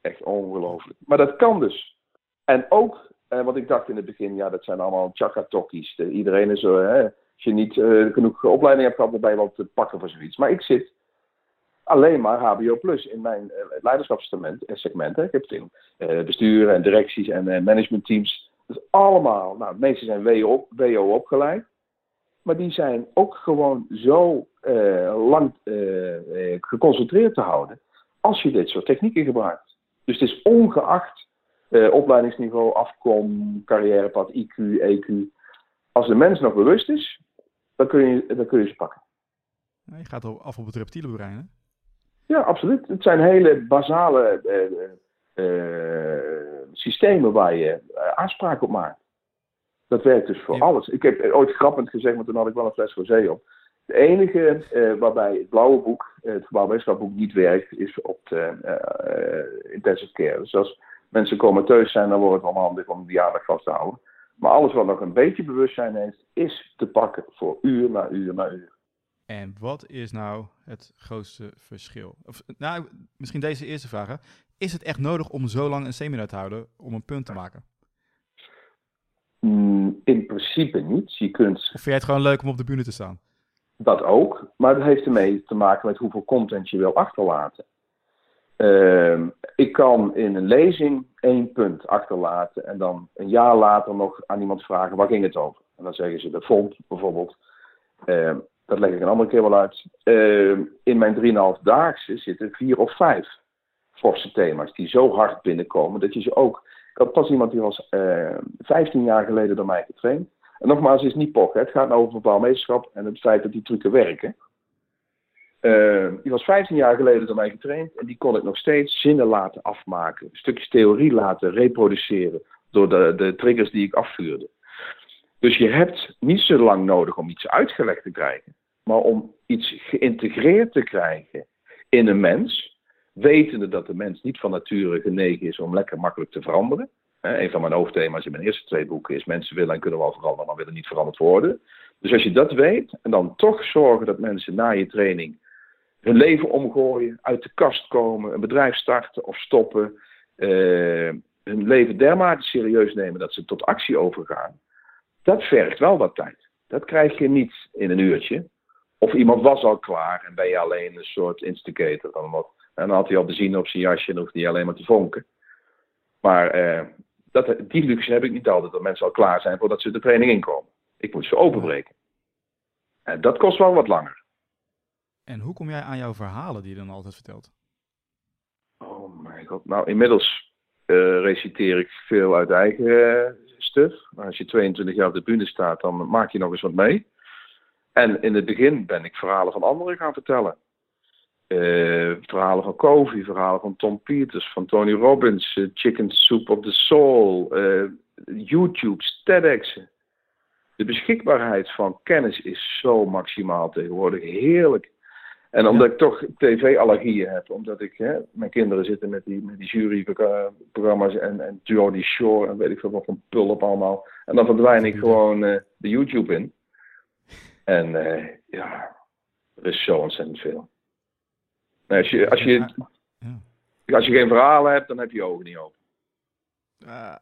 echt ongelooflijk. Maar dat kan dus. En ook, eh, wat ik dacht in het begin, ja, dat zijn allemaal chakatokkies. De- Iedereen is zo, hè, als je niet eh, genoeg opleiding hebt gehad, dan ben wel te pakken voor zoiets. Maar ik zit alleen maar HBO Plus in mijn eh, leiderschapssegment. eh, segment. Ik heb het in eh, besturen en directies en eh, managementteams. Dat is allemaal, nou, de meeste zijn WO, WO opgeleid. Maar die zijn ook gewoon zo eh, lang eh, eh, geconcentreerd te houden als je dit soort technieken gebruikt. Dus het is ongeacht eh, opleidingsniveau, afkom, carrièrepad, IQ, EQ. Als de mens nog bewust is, dan kun je, dan kun je ze pakken. Je gaat al af op het reptiele brein, hè? Ja, absoluut. Het zijn hele basale eh, eh, systemen waar je aanspraak op maakt. Dat werkt dus voor Ja. alles. Ik heb ooit grappend gezegd, maar toen had ik wel een fles rosé op. De enige eh, waarbij het blauwe boek, eh, het gebouwwetenschapboek, niet werkt, is op de eh, intensive care. Dus als mensen comateus zijn, dan wordt het wel handig om die aandacht vast te houden. Maar alles wat nog een beetje bewustzijn heeft, is te pakken voor uur na uur na uur. En wat is nou het grootste verschil? Of, nou, misschien deze eerste vraag. hè. Is het echt nodig om zo lang een seminar te houden om een punt te maken? Mm, in principe niet. Je kunt Of vind jij het gewoon leuk om op de bühne te staan? Dat ook, maar dat heeft ermee te maken met hoeveel content je wil achterlaten. Ehm, ik kan in een lezing één punt achterlaten en dan een jaar later nog aan iemand vragen waar ging het over. En dan zeggen ze de font bijvoorbeeld. Ehm, dat leg ik een andere keer wel uit. Ehm, in mijn 3,5 daagse zitten vier of vijf forse thema's die zo hard binnenkomen dat je ze ook. Ik had pas iemand die was eh 15 jaar geleden door mij getraind. En nogmaals, het is niet pochen. Het gaat nou over bepaalmeesterschap en het feit dat die trucken werken. Eh, die was 15 jaar geleden door mij getraind en die kon ik nog steeds zinnen laten afmaken. Stukjes theorie laten reproduceren door de, de triggers die ik afvuurde. Dus je hebt niet zo lang nodig om iets uitgelegd te krijgen, maar om iets geïntegreerd te krijgen in een mens, wetende dat de mens niet van nature genegen is om lekker makkelijk te veranderen. Een van mijn hoofdthema's in mijn eerste twee boeken is: mensen willen en kunnen wel veranderen, maar willen niet veranderd worden. Dus als je dat weet en dan toch zorgen dat mensen na je training hun leven omgooien, uit de kast komen, een bedrijf starten of stoppen, eh, hun leven dermate serieus nemen dat ze tot actie overgaan, dat vergt wel wat tijd. Dat krijg je niet in een uurtje. Of iemand was al klaar en ben je alleen een soort instigator. Dan, en dan had hij al benzine op zijn jasje en hoefde hij alleen maar te vonken. Maar eh, dat, die luxe heb ik niet altijd, dat mensen al klaar zijn voordat ze de training inkomen. Ik moet ze openbreken. En dat kost wel wat langer. En hoe kom jij aan jouw verhalen die je dan altijd vertelt? Oh mijn god. Nou, inmiddels uh, reciteer ik veel uit eigen uh, stuf. Maar als je 22 jaar op de bühne staat, dan maak je nog eens wat mee. En in het begin ben ik verhalen van anderen gaan vertellen. Uh, verhalen van Kofi, verhalen van Tom Peters, van Tony Robbins, uh, Chicken Soup of the Soul, uh, YouTube, TEDx. De beschikbaarheid van kennis is zo maximaal tegenwoordig. Heerlijk. En omdat ja. ik toch tv-allergieën heb, omdat ik, hè, mijn kinderen zitten met die, met die juryprogramma's en, en Jordy Shore en weet ik veel wat van pulp allemaal. En dan verdwijn ik gewoon de YouTube in. En ja, er is zo ontzettend veel. Als je, als, je, ja. als je geen verhalen hebt, dan heb je je ogen niet open. Uh,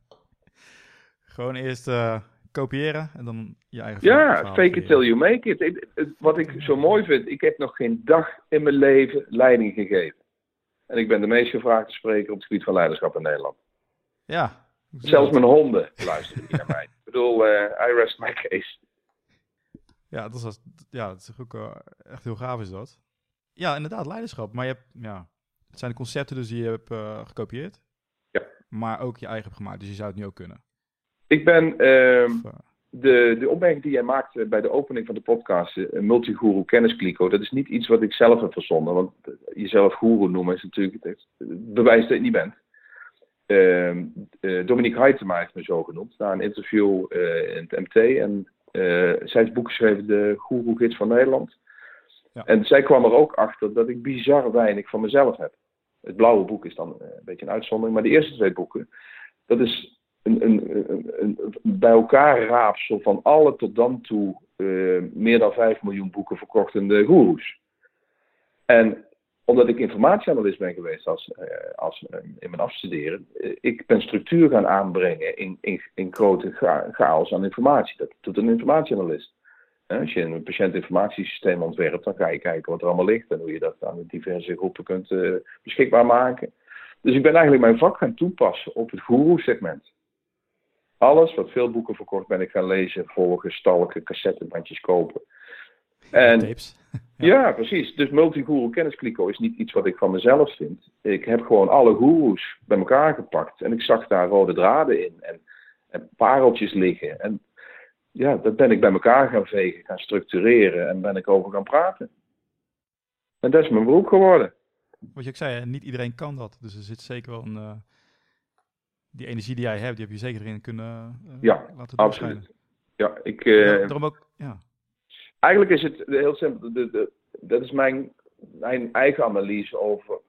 [LAUGHS] gewoon eerst uh, kopiëren en dan je eigen Ja, fake it till you make it. Ik, wat ik zo mooi vind, ik heb nog geen dag in mijn leven leiding gegeven. En ik ben de meest gevraagde spreker op het gebied van leiderschap in Nederland. Ja. Zelfs mijn honden luisteren niet naar mij. Ik bedoel, uh, I rest my case. Ja, dat is, ja, dat is ook uh, echt heel gaaf is dat. Ja, inderdaad, leiderschap. Maar je hebt, ja, het zijn de concepten dus die je hebt uh, gekopieerd. Ja. Maar ook je eigen hebt gemaakt, dus je zou het nu ook kunnen. Ik ben, uh, of, de, de opmerking die jij maakte bij de opening van de podcast, uh, multiguru kenniskliko, dat is niet iets wat ik zelf heb verzonnen. Want jezelf guru noemen is natuurlijk het, bewijs dat je het niet bent. Uh, Dominique Heitema heeft me zo genoemd, na een interview in het MT. En zij heeft boek geschreven, de Guru Gids van Nederland. En zij kwam er ook achter dat ik bizar weinig van mezelf heb. Het blauwe boek is dan een beetje een uitzondering, maar de eerste twee boeken, dat is een, een, een, een bij elkaar raapsel van alle tot dan toe uh, meer dan 5 miljoen boeken verkochtende goeroes. En omdat ik informatieanalist ben geweest als, uh, als, in mijn afstuderen, ik ben structuur gaan aanbrengen in, in, in grote chaos aan informatie. Dat doet een informatieanalist. Als je een patiëntinformatiesysteem ontwerpt, dan ga je kijken wat er allemaal ligt en hoe je dat aan de diverse groepen kunt uh, beschikbaar maken. Dus ik ben eigenlijk mijn vak gaan toepassen op het guru-segment. Alles wat veel boeken verkocht ben ik gaan lezen, volgen, stalken, cassettebandjes kopen. En, ja. [LAUGHS] ja. precies. Dus multiguru kenniskliko is niet iets wat ik van mezelf vind. Ik heb gewoon alle goeroes bij elkaar gepakt en ik zag daar rode draden in en, en pareltjes liggen. En ja, dat ben ik bij elkaar gaan vegen, gaan structureren en ben ik over gaan praten. En dat is mijn beroep geworden. Wat je ook zei, niet iedereen kan dat. Dus er zit zeker wel een. Uh, die energie die jij hebt, die heb je zeker erin kunnen uh, ja, laten absoluut. Ja, ik. Uh, Daarom ook, ja. Eigenlijk is het heel simpel. De, de, dat is mijn, mijn eigen analyse over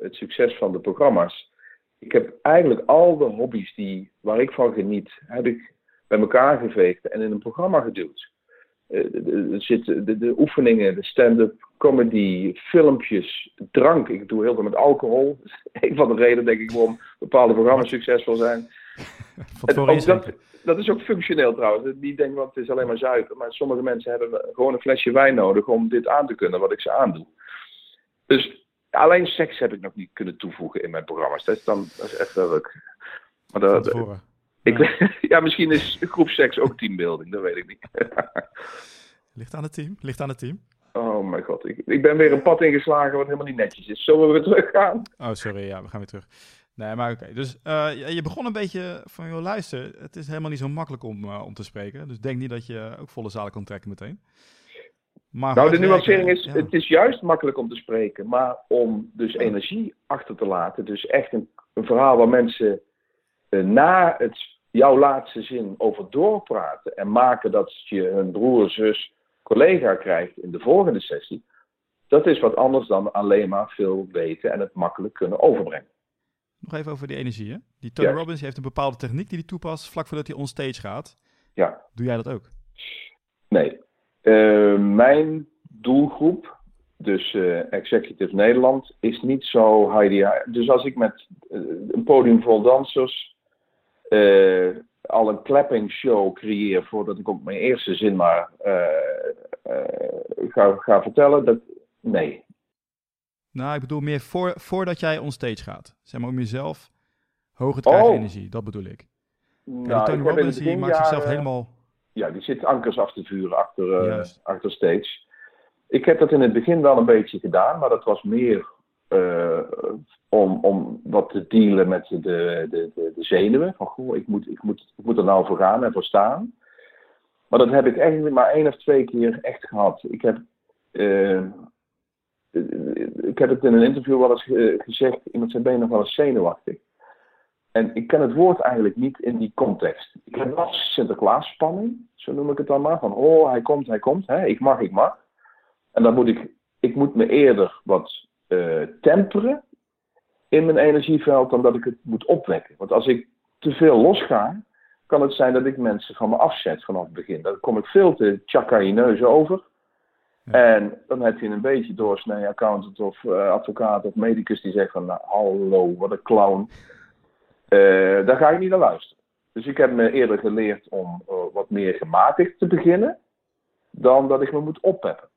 het succes van de programma's. Ik heb eigenlijk al de hobby's die, waar ik van geniet, heb ik bij elkaar geveegd en in een programma geduwd. Uh, er zitten de, de, oefeningen, de stand-up comedy, filmpjes, drank. Ik doe heel veel met alcohol. [LAUGHS] Dat is een van de redenen, denk ik, waarom bepaalde programma's succesvol zijn. [LAUGHS] Ook dat, dat is ook functioneel trouwens. Die denken, want het is alleen maar zuiver. Maar sommige mensen hebben gewoon een flesje wijn nodig om dit aan te kunnen, wat ik ze aandoe. Dus alleen seks heb ik nog niet kunnen toevoegen in mijn programma's. Dat is, dan, dat is echt wel leuk. Maar dat, ik, ja. [LAUGHS] ja, misschien is groepseks ook teambuilding, dat weet ik niet. [LAUGHS] Ligt aan het team, ligt aan het team. Oh mijn god, ik, ik ben weer een pad ingeslagen wat helemaal niet netjes is. Zullen we weer teruggaan? Oh, sorry, ja, we gaan weer terug. Nee, maar oké. Okay. Dus uh, je begon een beetje van, joh, luister, het is helemaal niet zo makkelijk om, uh, om te spreken. Dus denk niet dat je ook volle zalen kan trekken meteen. Maar nou, de nuancering is, ja. het is juist makkelijk om te spreken, maar om dus energie achter te laten. Dus echt een, een verhaal waar mensen uh, na het, jouw laatste zin over doorpraten en maken dat je hun broer, zus, collega krijgt in de volgende sessie. dat is wat anders dan alleen maar veel weten en het makkelijk kunnen overbrengen. Nog even over die energie, hè? Die Tony Ja. Robbins heeft een bepaalde techniek die hij toepast vlak voordat hij onstage gaat. Ja. Doe jij dat ook? Nee. Eh, mijn doelgroep, dus eh, Executive Nederland, is niet zo Heidi. Dus als ik met eh, een podium vol dansers eh, al een clapping show creëer voordat ik ook mijn eerste zin maar eh, eh, ga, ga vertellen, dat, nee. Nou, ik bedoel meer voor, voordat jij onstage gaat. Zeg maar om jezelf hoger te krijgen Oh. energie. Dat bedoel ik. Ja, Nou, Tony heb in Robbins het die maakt zichzelf helemaal... Ja, die zit ankers af te vuren achter, achter stage. Ik heb dat in het begin wel een beetje gedaan, maar dat was meer eh, om, om wat te dealen met de, de, de, de zenuwen. Van goh, ik moet, ik, moet, ik moet er nou voor gaan en voor staan. Maar dat heb ik eigenlijk maar één of twee keer echt gehad. Ik heb, eh, ik heb het in een interview wel eens eh, gezegd, iemand zei ben je nog wel eens zenuwachtig. En ik ken het woord eigenlijk niet in die context. Ik heb wel Sinterklaas-spanning, zo noem ik het dan maar. Van, oh, hij komt, hij komt. Hè? Ik mag, ik mag. En dan moet ik, ik moet me eerder wat eh, temperen in mijn energieveld dan dat ik het moet opwekken. Want als ik te veel losga, kan het zijn dat ik mensen van me afzet vanaf het begin. Dan kom ik veel te chakaineus over. Ja. En dan heb je een beetje doorsnee accountant of eh, advocaat of medicus die zegt van, nou, hallo, wat een clown. Eh, daar ga ik niet naar luisteren. Dus ik heb me eerder geleerd om wat meer gematigd te beginnen, dan dat ik me moet oppeppen.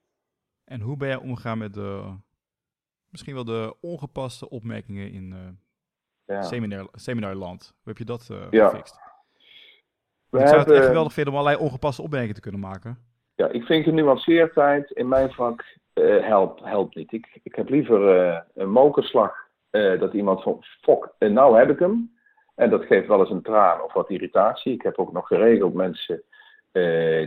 En hoe ben jij omgegaan met de... Misschien wel de ongepaste opmerkingen in eh Ja. seminar, seminarland. Hoe heb je dat Ja. gefixt? We ik zou het echt geweldig vinden om allerlei ongepaste opmerkingen te kunnen maken. Ja, ik vind genuanceerdheid in mijn vak eh helpt, niet. Ik, ik heb liever een mokerslag dat iemand van fok, en nou heb ik hem. En dat geeft wel eens een traan of wat irritatie. Ik heb ook nog geregeld mensen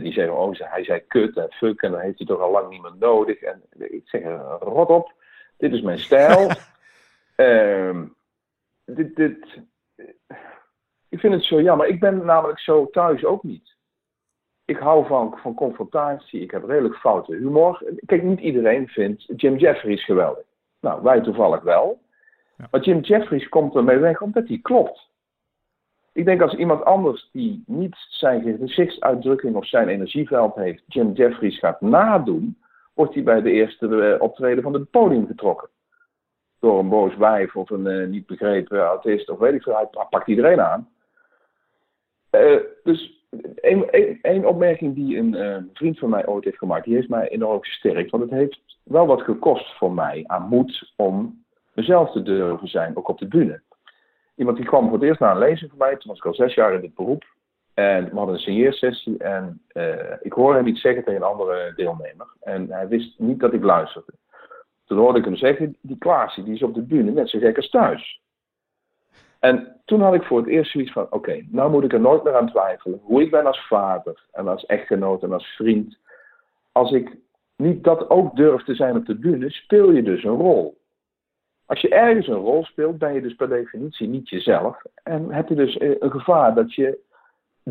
die zeggen, oh hij zei kut en fuck en dan heeft hij toch al lang niet meer nodig. En ik zeg, rot op, dit is mijn stijl. [LAUGHS] Ehm, dit, dit, ik vind het zo jammer. Ik ben namelijk zo thuis ook niet ik hou van, van confrontatie. Ik heb redelijk foute humor. Kijk, niet iedereen vindt Jim Jeffries geweldig. Nou, wij toevallig wel. Ja. Maar Jim Jeffries komt ermee weg omdat hij klopt. Ik denk als iemand anders die niet zijn gezichtsuitdrukking of zijn energieveld heeft, Jim Jeffries gaat nadoen, wordt hij bij de eerste eh, optreden van het podium getrokken. Door een boos wijf of een eh, niet begrepen autist of weet ik veel. Hij pakt iedereen aan. Eh, dus één- opmerking die een vriend van mij ooit heeft gemaakt, die heeft mij enorm gesterkt. Want het heeft wel wat gekost voor mij aan moed om mezelf te durven zijn, ook op de bühne. Iemand die kwam voor het eerst naar een lezing van mij, toen was ik al zes jaar in dit beroep. En we hadden een signeersessie en eh, ik hoorde hem iets zeggen tegen een andere deelnemer. En hij wist niet dat ik luisterde. Toen hoorde ik hem zeggen, die Klaasje, die is op de bühne net zo gek als thuis. En toen had ik voor het eerst zoiets van: oké, nou moet ik er nooit meer aan twijfelen. Hoe ik ben als vader en als echtgenoot en als vriend. Als ik niet dat ook durf te zijn op de bühne, speel je dus een rol. Als je ergens een rol speelt, ben je dus per definitie niet jezelf. En heb je dus eh, een gevaar dat je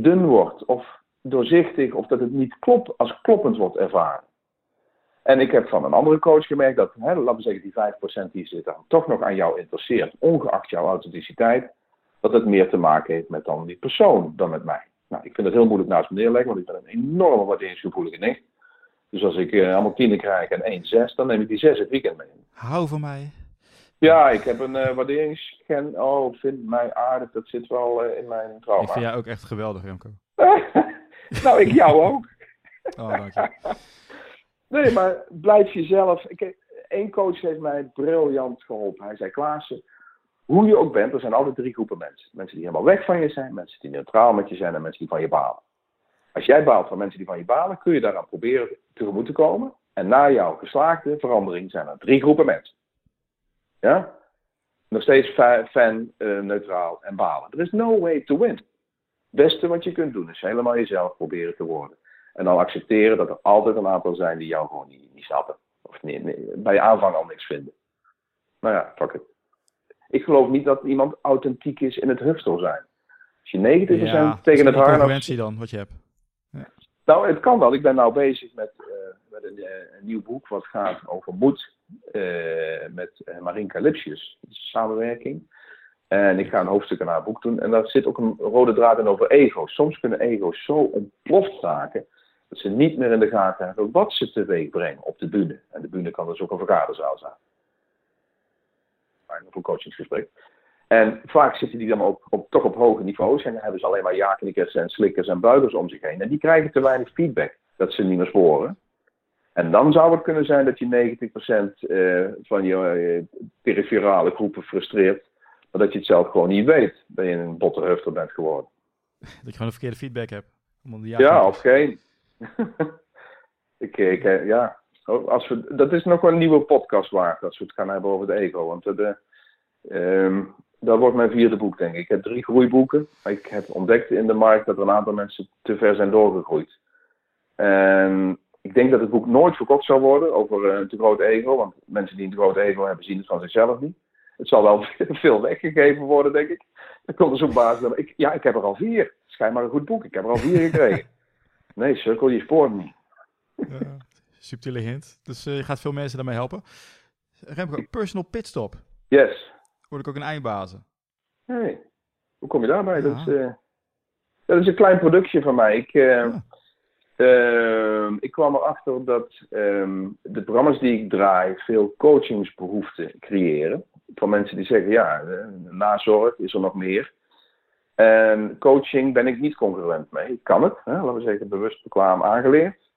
dun wordt of doorzichtig of dat het niet klopt, als kloppend wordt ervaren. En ik heb van een andere coach gemerkt dat, hè, laten we zeggen, die 5% die zich dan toch nog aan jou interesseert, ongeacht jouw authenticiteit, dat het meer te maken heeft met dan die persoon dan met mij. Nou, ik vind het heel moeilijk naast me neerleggen, want ik ben een enorme waarderingsgevoelige nicht. Dus als ik eh, allemaal tienen krijg en 1 6, dan neem ik die 6 het weekend mee. Hou van mij. Ja, ik heb een eh waarderingsgen. Oh, vind mij aardig, dat zit wel eh, in mijn trauma. Ik vind jij ook echt geweldig, Remco. [LAUGHS] nou, ik jou ook. [LAUGHS] Oh, dank je. Nee, maar blijf jezelf. Eén coach heeft mij briljant geholpen. Hij zei: Klaassen, hoe je ook bent, er zijn altijd drie groepen mensen. Mensen die helemaal weg van je zijn, mensen die neutraal met je zijn en mensen die van je balen. Als jij baalt van mensen die van je balen, kun je daaraan proberen tegemoet te komen. En na jouw geslaagde verandering zijn er drie groepen mensen. Ja? Nog steeds fa- fan, eh, neutraal en balen. Er is no way to win. Het beste wat je kunt doen is helemaal jezelf proberen te worden. En dan accepteren dat er altijd een aantal zijn die jou gewoon niet, niet snappen. Of nee, nee, bij je aanvang al niks vinden. Nou ja, fuck it. Ik geloof niet dat iemand authentiek is in het hufstel zijn. Als je 90% Ja, tegen het concurrentie dan, wat je hebt. Nou, het kan wel. Ik ben nou bezig met... eh, met een, een, nieuw boek wat gaat over moed met Marinka Lipsius. samenwerking. En ik ga een hoofdstuk aan haar boek doen. En daar zit ook een rode draad in over ego's. Soms kunnen ego's zo ontploft raken dat ze niet meer in de gaten hebben wat ze teweeg brengen op de bühne. En de bühne kan dus ook een vergaderzaal zijn. Of een coachingsgesprek. En vaak zitten die dan op, op, toch op hoge niveaus en dan hebben ze alleen maar ja-knikkers en slikkers en buigers om zich heen. En die krijgen te weinig feedback dat ze niet meer sporen. En dan zou het kunnen zijn dat je 90% uh, eh, van je uh, peripherale groepen frustreert, maar dat je het zelf gewoon niet weet dat je een botterhufter bent geworden. [LAUGHS] Dat je gewoon een verkeerde feedback hebt. Ja, of geen. [LAUGHS] ik, ik, eh, ja, als we, dat is nog wel een nieuwe podcast waard als we het gaan hebben over het ego. Want de, um, dat wordt mijn vierde boek, denk ik. Ik heb drie groeiboeken. Ik heb ontdekt in de markt dat er een aantal mensen te ver zijn doorgegroeid. En ik denk dat het boek nooit verkocht zal worden over een te groot ego. Want mensen die een te groot ego hebben, zien het van zichzelf niet. Het zal wel [LAUGHS] veel weggegeven worden, denk ik. Dan komt er zo'n baas. Ik, ja, ik heb er al vier. Schijnbaar een goed boek. Ik heb er al vier gekregen. [LAUGHS] Nee, cirkel je spoort niet. Ja, subtiele hint. Dus uh, je gaat veel mensen daarmee helpen. Remco, personal pitstop. Yes. Word ik ook een eindbazen. Hey, hoe kom je daarbij? Dat, is, uh, dat is een klein productje van mij. Ik, uh, uh, ik kwam erachter dat um, de programma's die ik draai veel coachingsbehoeften creëren. Van mensen die zeggen, ja, nazorg is er nog meer. En coaching ben ik niet concurrent mee. Ik kan het, hè, laten we zeggen, bewust bekwaam aangeleerd.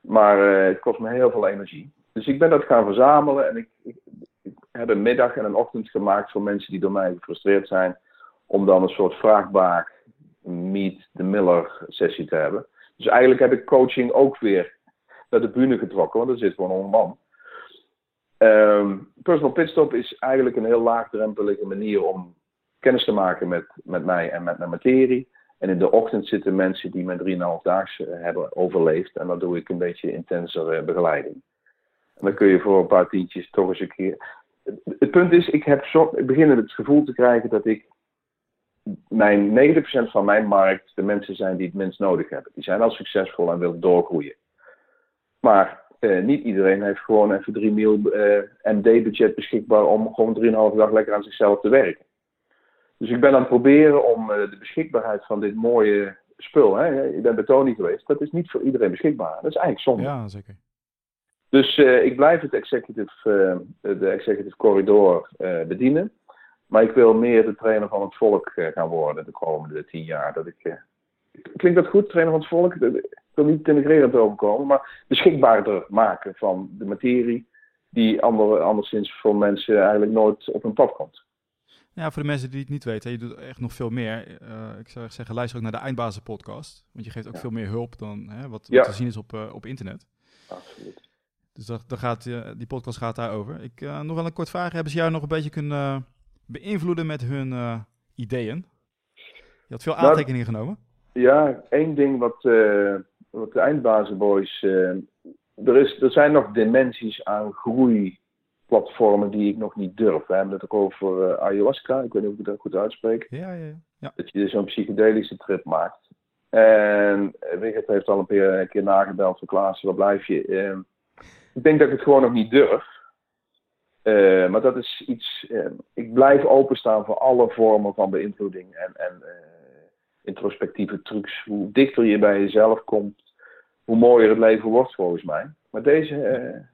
Maar uh, het kost me heel veel energie. Dus ik ben dat gaan verzamelen en ik, ik, ik, heb een middag en een ochtend gemaakt voor mensen die door mij gefrustreerd zijn. Om dan een soort vraagbaak meet the Miller sessie te hebben. Dus eigenlijk heb ik coaching ook weer naar de bühne getrokken, want er zit gewoon een man. Um, personal pitstop is eigenlijk een heel laagdrempelige manier om kennis te maken met, met mij en met mijn materie. En in de ochtend zitten mensen die mijn 3,5 daags eh, hebben overleefd. En dan doe ik een beetje intenser uh, begeleiding. En dan kun je voor een paar tientjes toch eens een keer. Het punt is, ik, heb zo, ik begin het gevoel te krijgen dat ik. Mijn 90% van mijn markt de mensen zijn die het minst nodig hebben. Die zijn al succesvol en willen doorgroeien. Maar eh, niet iedereen heeft gewoon even 3 mil MD-budget beschikbaar om gewoon 3,5 dag lekker aan zichzelf te werken. Dus ik ben aan het proberen om uh, de beschikbaarheid van dit mooie spul, hè, je bent bij Tony geweest, dat is niet voor iedereen beschikbaar. Dat is eigenlijk zonde. Ja, zeker. Dus ik blijf het executive, de executive corridor bedienen. Maar ik wil meer de trainer van het volk gaan worden de komende tien jaar. Dat ik, klinkt dat goed, trainer van het volk? Ik wil niet denigrerend overkomen, maar beschikbaarder maken van de materie die ander, anderszins voor mensen eigenlijk nooit op hun pad komt. Ja, voor de mensen die het niet weten, je doet echt nog veel meer. Uh, ik zou zeggen, luister ook naar de Eindbazen podcast. Want je geeft ook veel meer hulp dan hè, wat, wat te zien is op, uh, op internet. Absoluut. Dus dat, dat gaat, uh, die podcast gaat daarover. Ik nog wel een kort vraag. Hebben ze jou nog een beetje kunnen beïnvloeden met hun ideeën? Je had veel nou, aantekeningen genomen. Ja, één ding wat, wat de Eindbazenboys... er, is, er zijn nog dimensies aan groei platformen die ik nog niet durf. We hebben het ook over ayahuasca. Ik weet niet of ik dat goed uitspreek. Ja, ja, ja. Dat je dus zo'n psychedelische trip maakt. En Wigert heeft al een keer, een keer nagebeld van Klaas, waar blijf je? Ik denk dat ik het gewoon nog niet durf. Uh, maar dat is iets. ik blijf openstaan voor alle vormen van beïnvloeding en, en introspectieve trucs. Hoe dichter je bij jezelf komt, hoe mooier het leven wordt volgens mij. Maar deze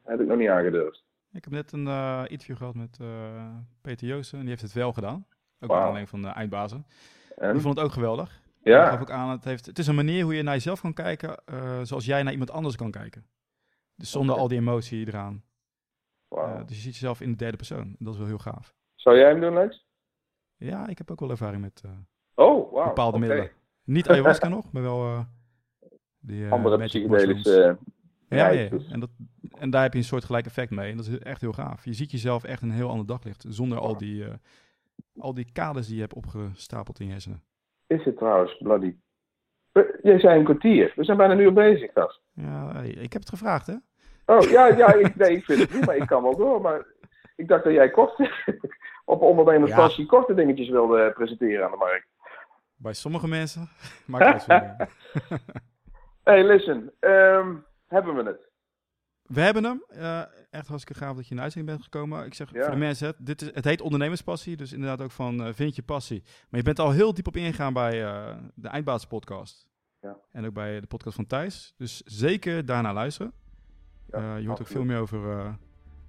heb ik nog niet aangedurfd. Ik heb net een interview gehad met Peter Joosten en die heeft het wel gedaan. Ook wow. alleen van de eindbazen. En? Die vond het ook geweldig. Ja. gaf ook aan, het, heeft, het is een manier hoe je naar jezelf kan kijken, zoals jij naar iemand anders kan kijken. Dus zonder okay. al die emotie eraan. Dus je ziet jezelf in de derde persoon. Dat is wel heel gaaf. Zou jij hem doen, Lex? Ja, ik heb ook wel ervaring met oh, wow. bepaalde okay. middelen. Niet ayahuasca [LAUGHS] nog, maar wel die andere psychedelische ja, ja, dus- En, dat, en daar heb je een soort gelijk effect mee. En dat is echt heel gaaf. Je ziet jezelf echt een heel ander daglicht. Zonder al die, uh, al die kaders die je hebt opgestapeld in je hersenen. Is het trouwens, Bloody? Jij zei een kwartier. We zijn bijna nu al bezig, gast. Ja, ik heb het gevraagd, hè? Oh, ja, ja ik, nee, ik vind het niet, maar ik kan wel door. Maar ik dacht dat jij kort, [LAUGHS] op ondernemerspassie ja. korte dingetjes wilde presenteren aan de markt. Bij sommige mensen [LAUGHS] maakt het [LAUGHS] Hey, listen. Um, hebben we het. we hebben hem. Uh, echt hartstikke gaaf dat je in de uitzending bent gekomen. Ik zeg voor de mensen, dit is, het heet ondernemerspassie. Dus inderdaad ook van uh, vind je passie. Maar je bent al heel diep op ingegaan bij uh, de Eindbaas podcast. Ja. En ook bij de podcast van Thijs. Dus zeker daarna luisteren. Ja, je hoort ook veel meer over,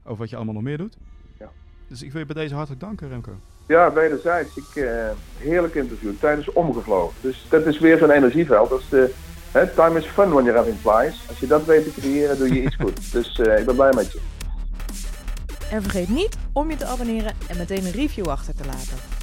over wat je allemaal nog meer doet. Ja. Dus ik wil je bij deze hartelijk danken, Remco. Ja, wederzijds. Ik, heerlijk interview. Tijd is omgevlogen. Dus dat is weer zo'n energieveld. Dat is de time is fun when you're having flies. Als je dat weet te creëren, doe je iets goed. [LAUGHS] Dus uh, ik ben blij met je. En vergeet niet om je te abonneren en meteen een review achter te laten.